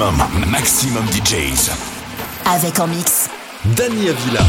Maximum, DJs. Avec en mix. Dani Avila.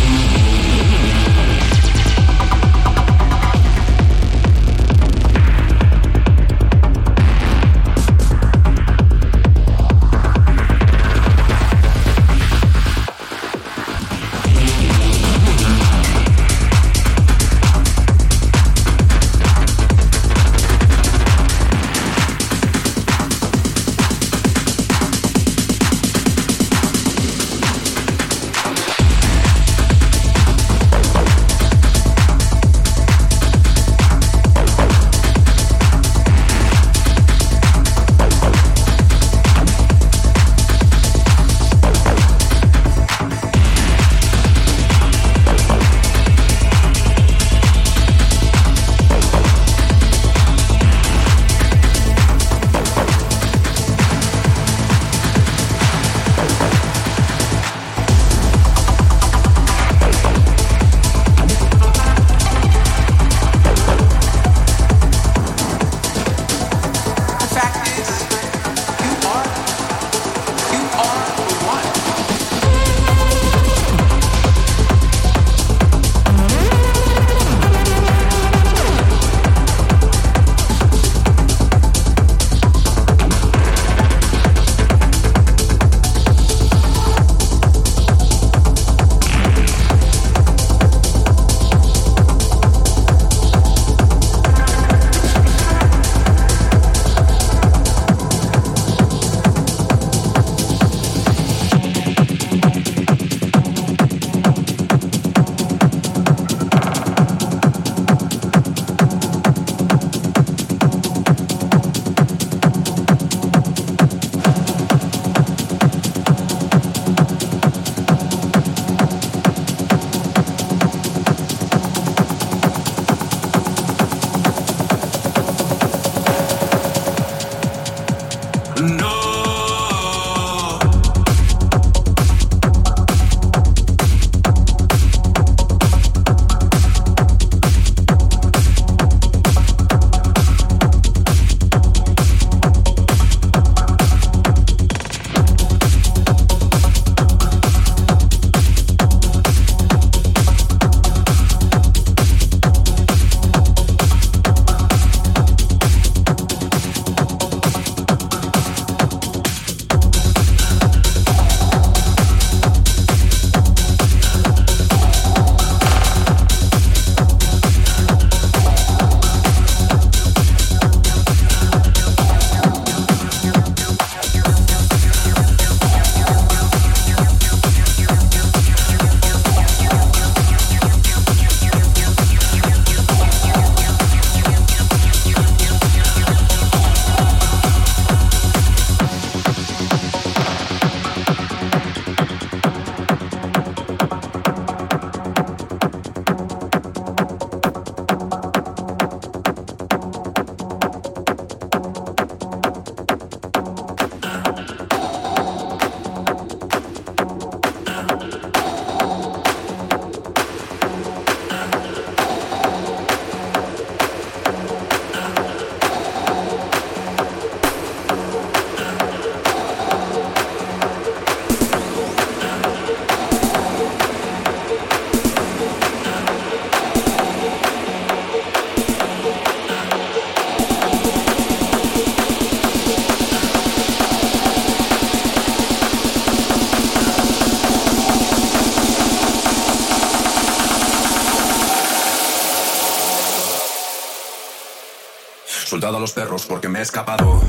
a los perros porque me he escapado.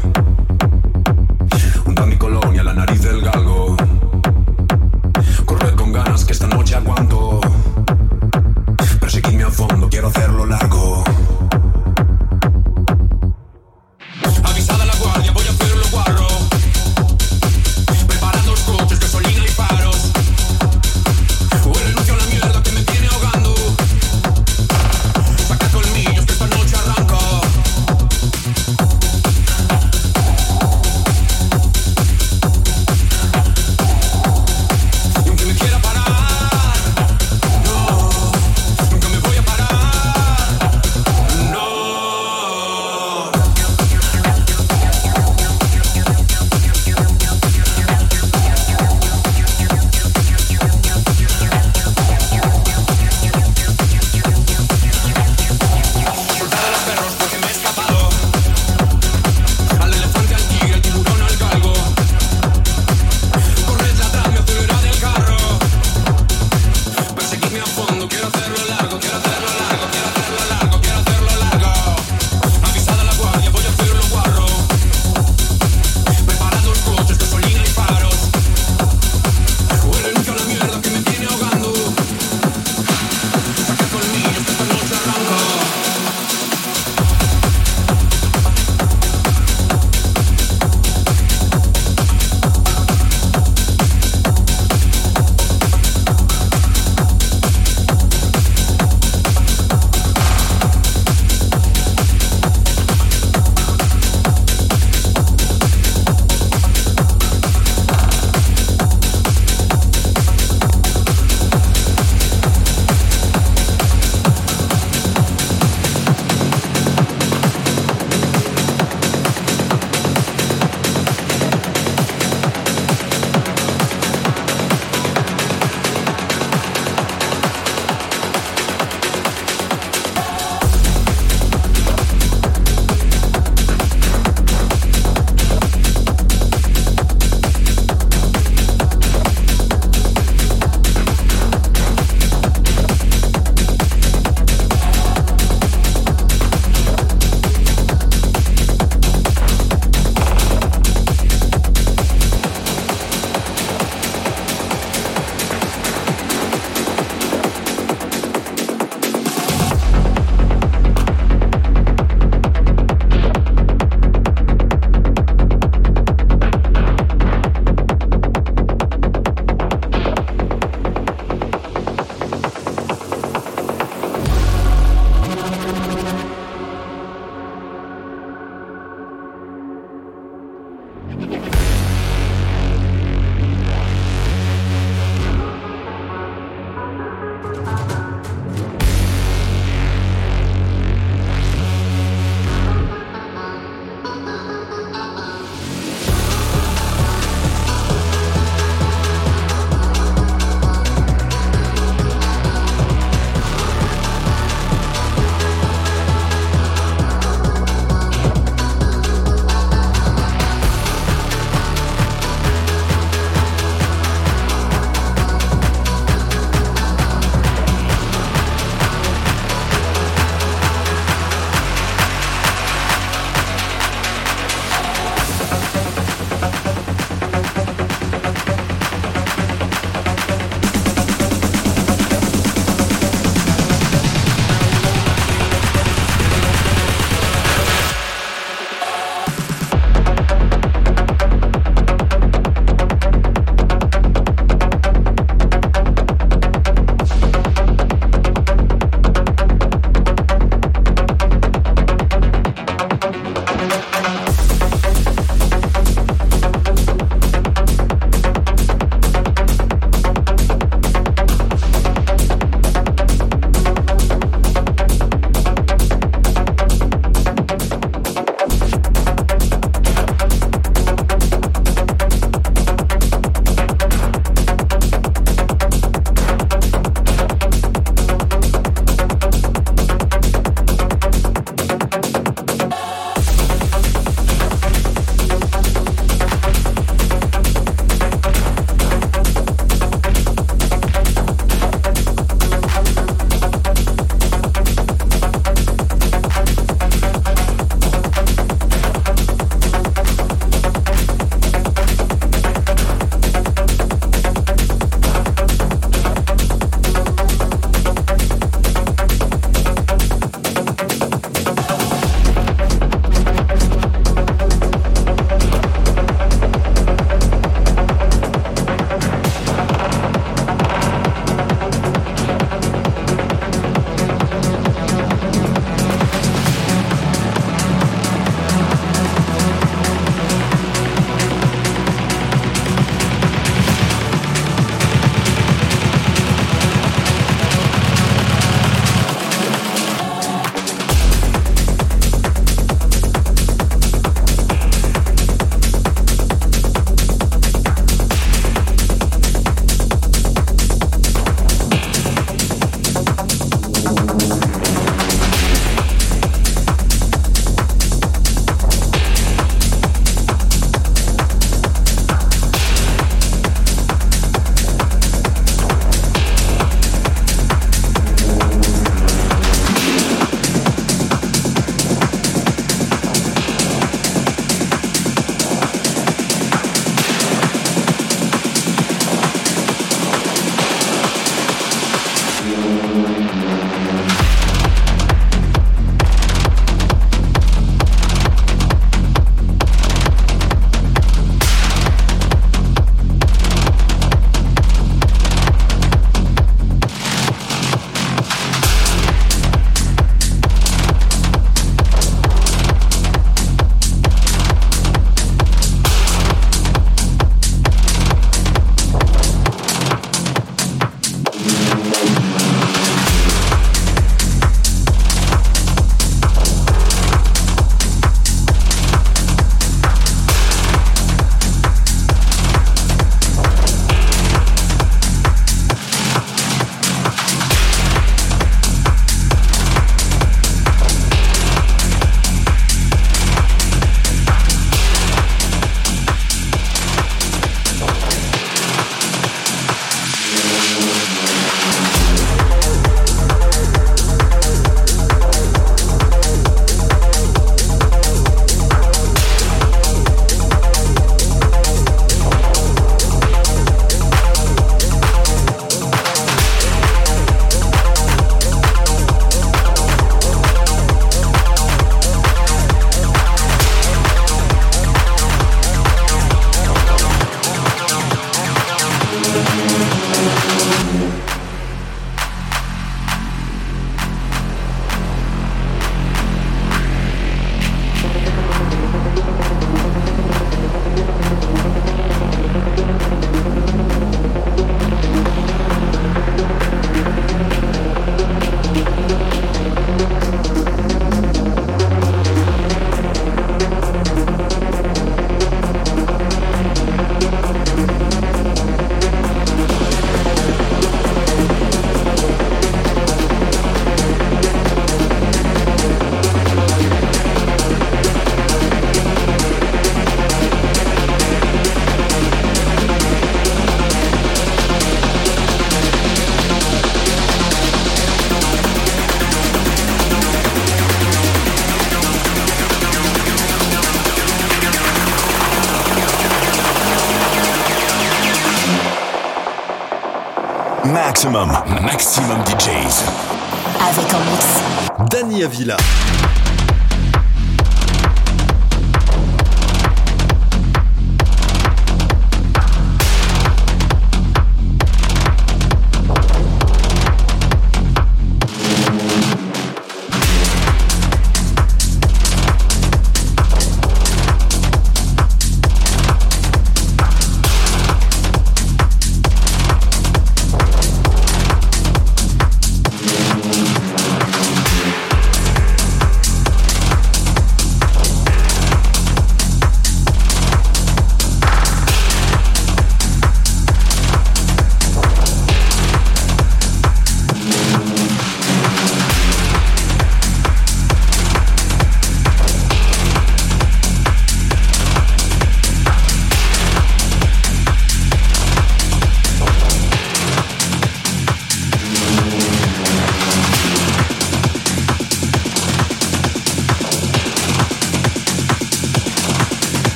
Mix. Dani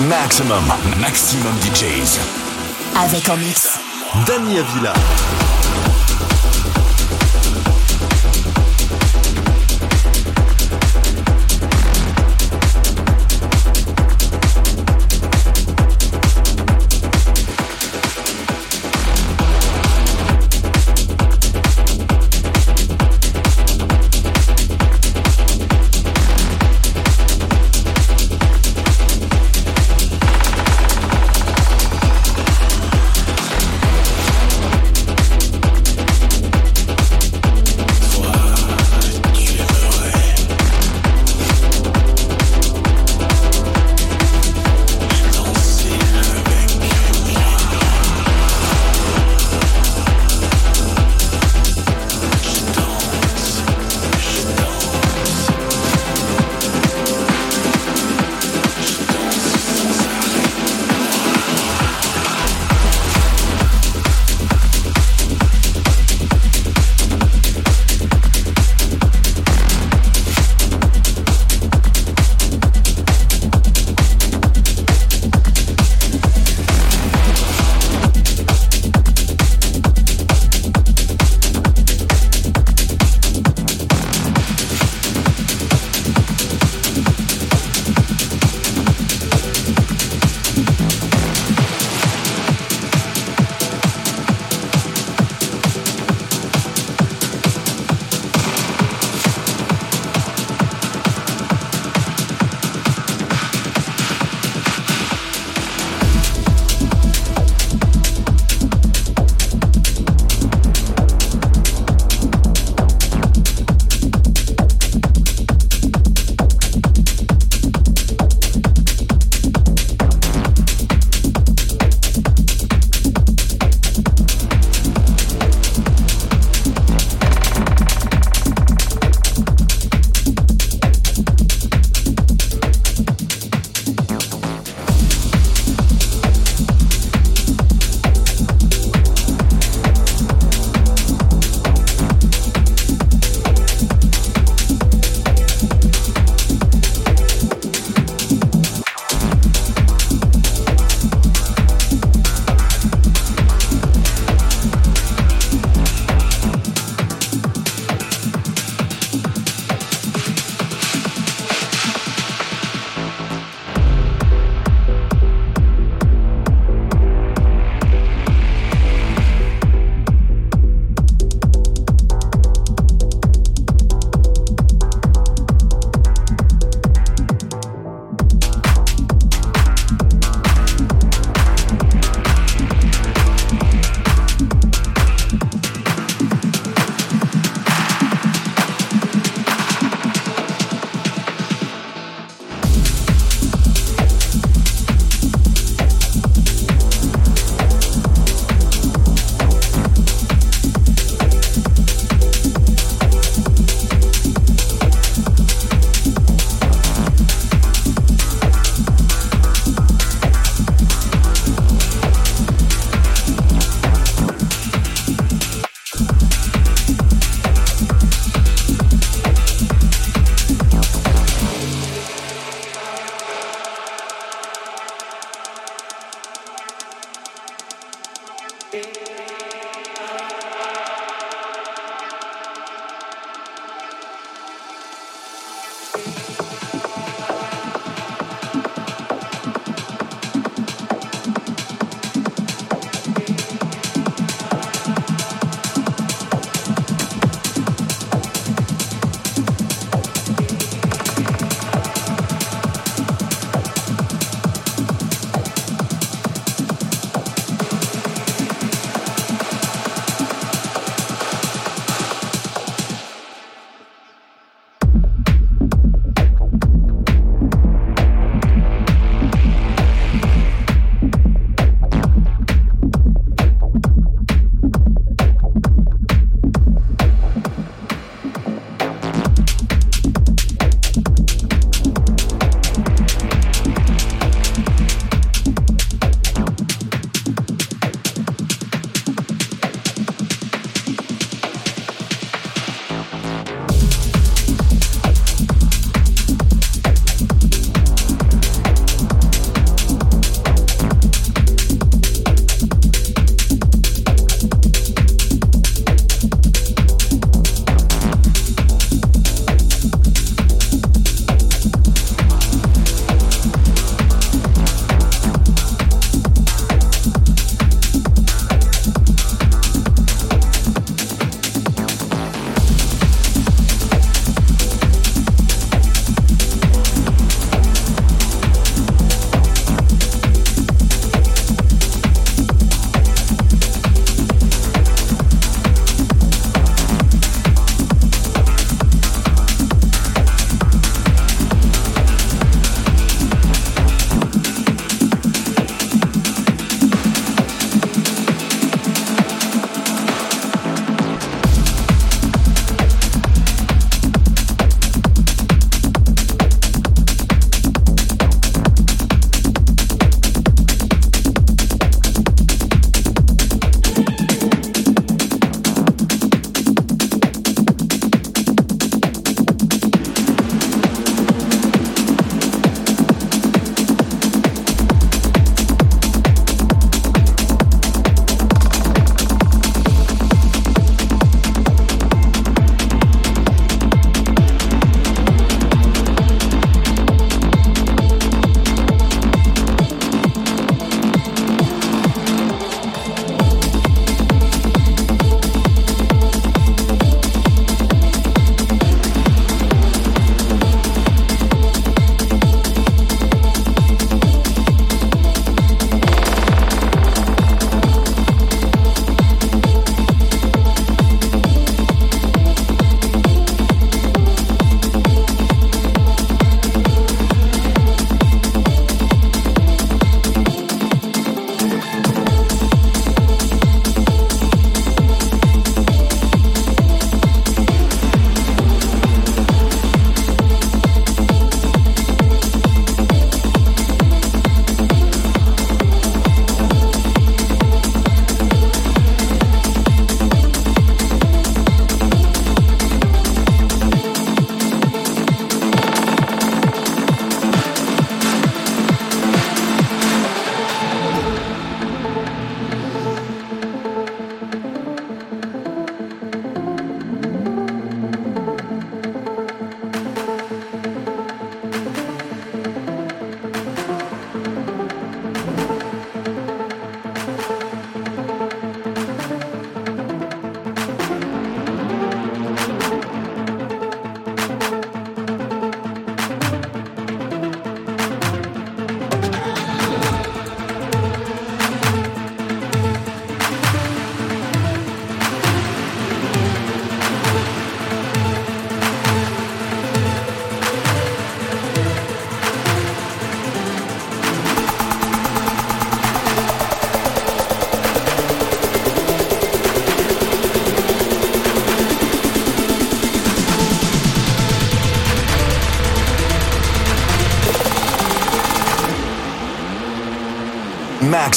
Maximum, maximum DJs. Avec en mix. Dani Avila.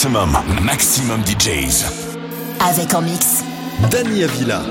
Maximum, maximum DJs. Avec en mix. Dani Avila.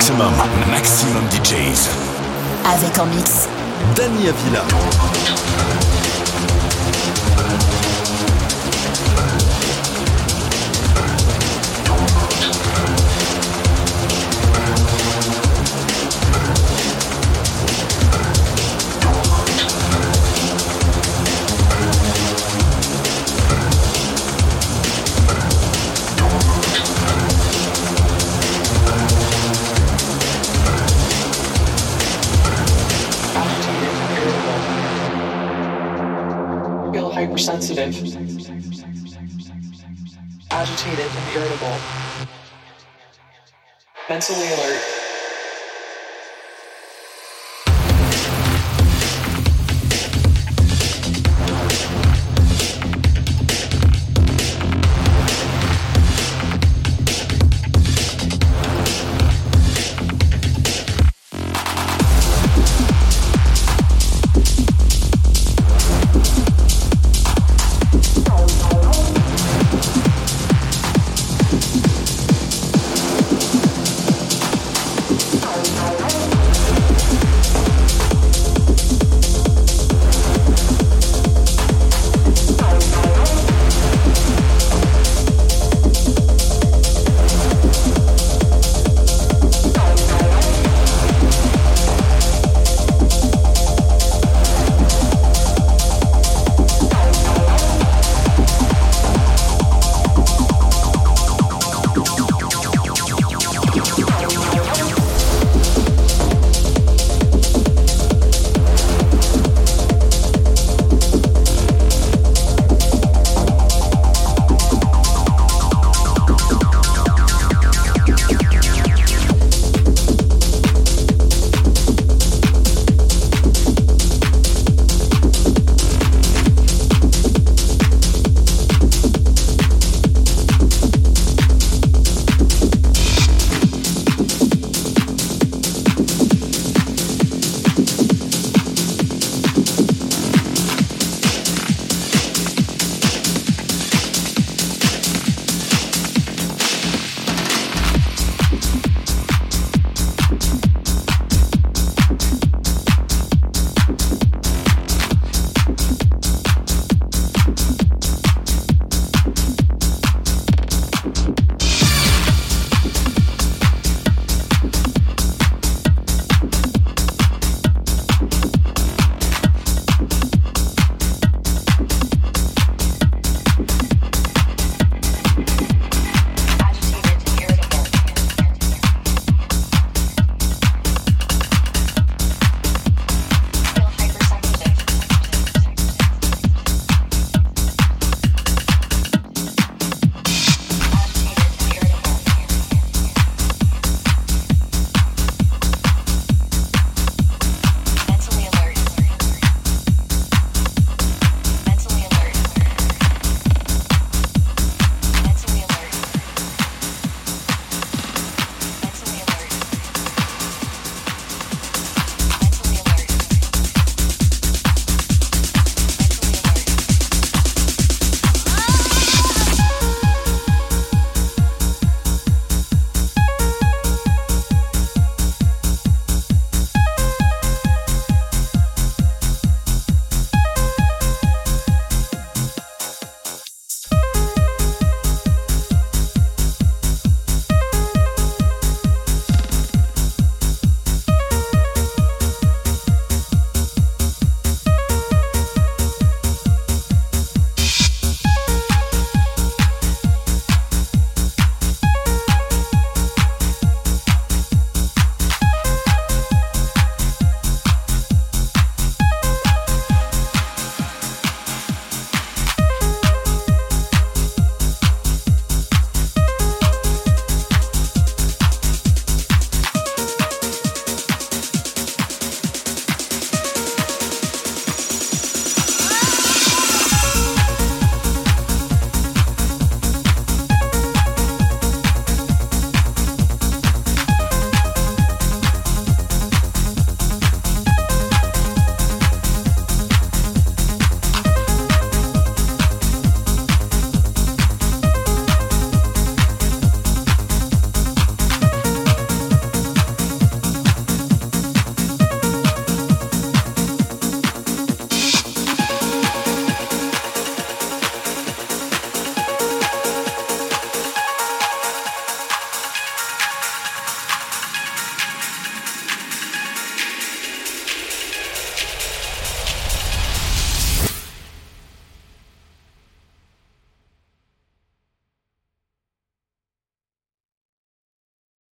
Maximum, maximum DJs. Avec en mix. Dani Avila. Hypersensitive, agitated and irritable, mentally alert.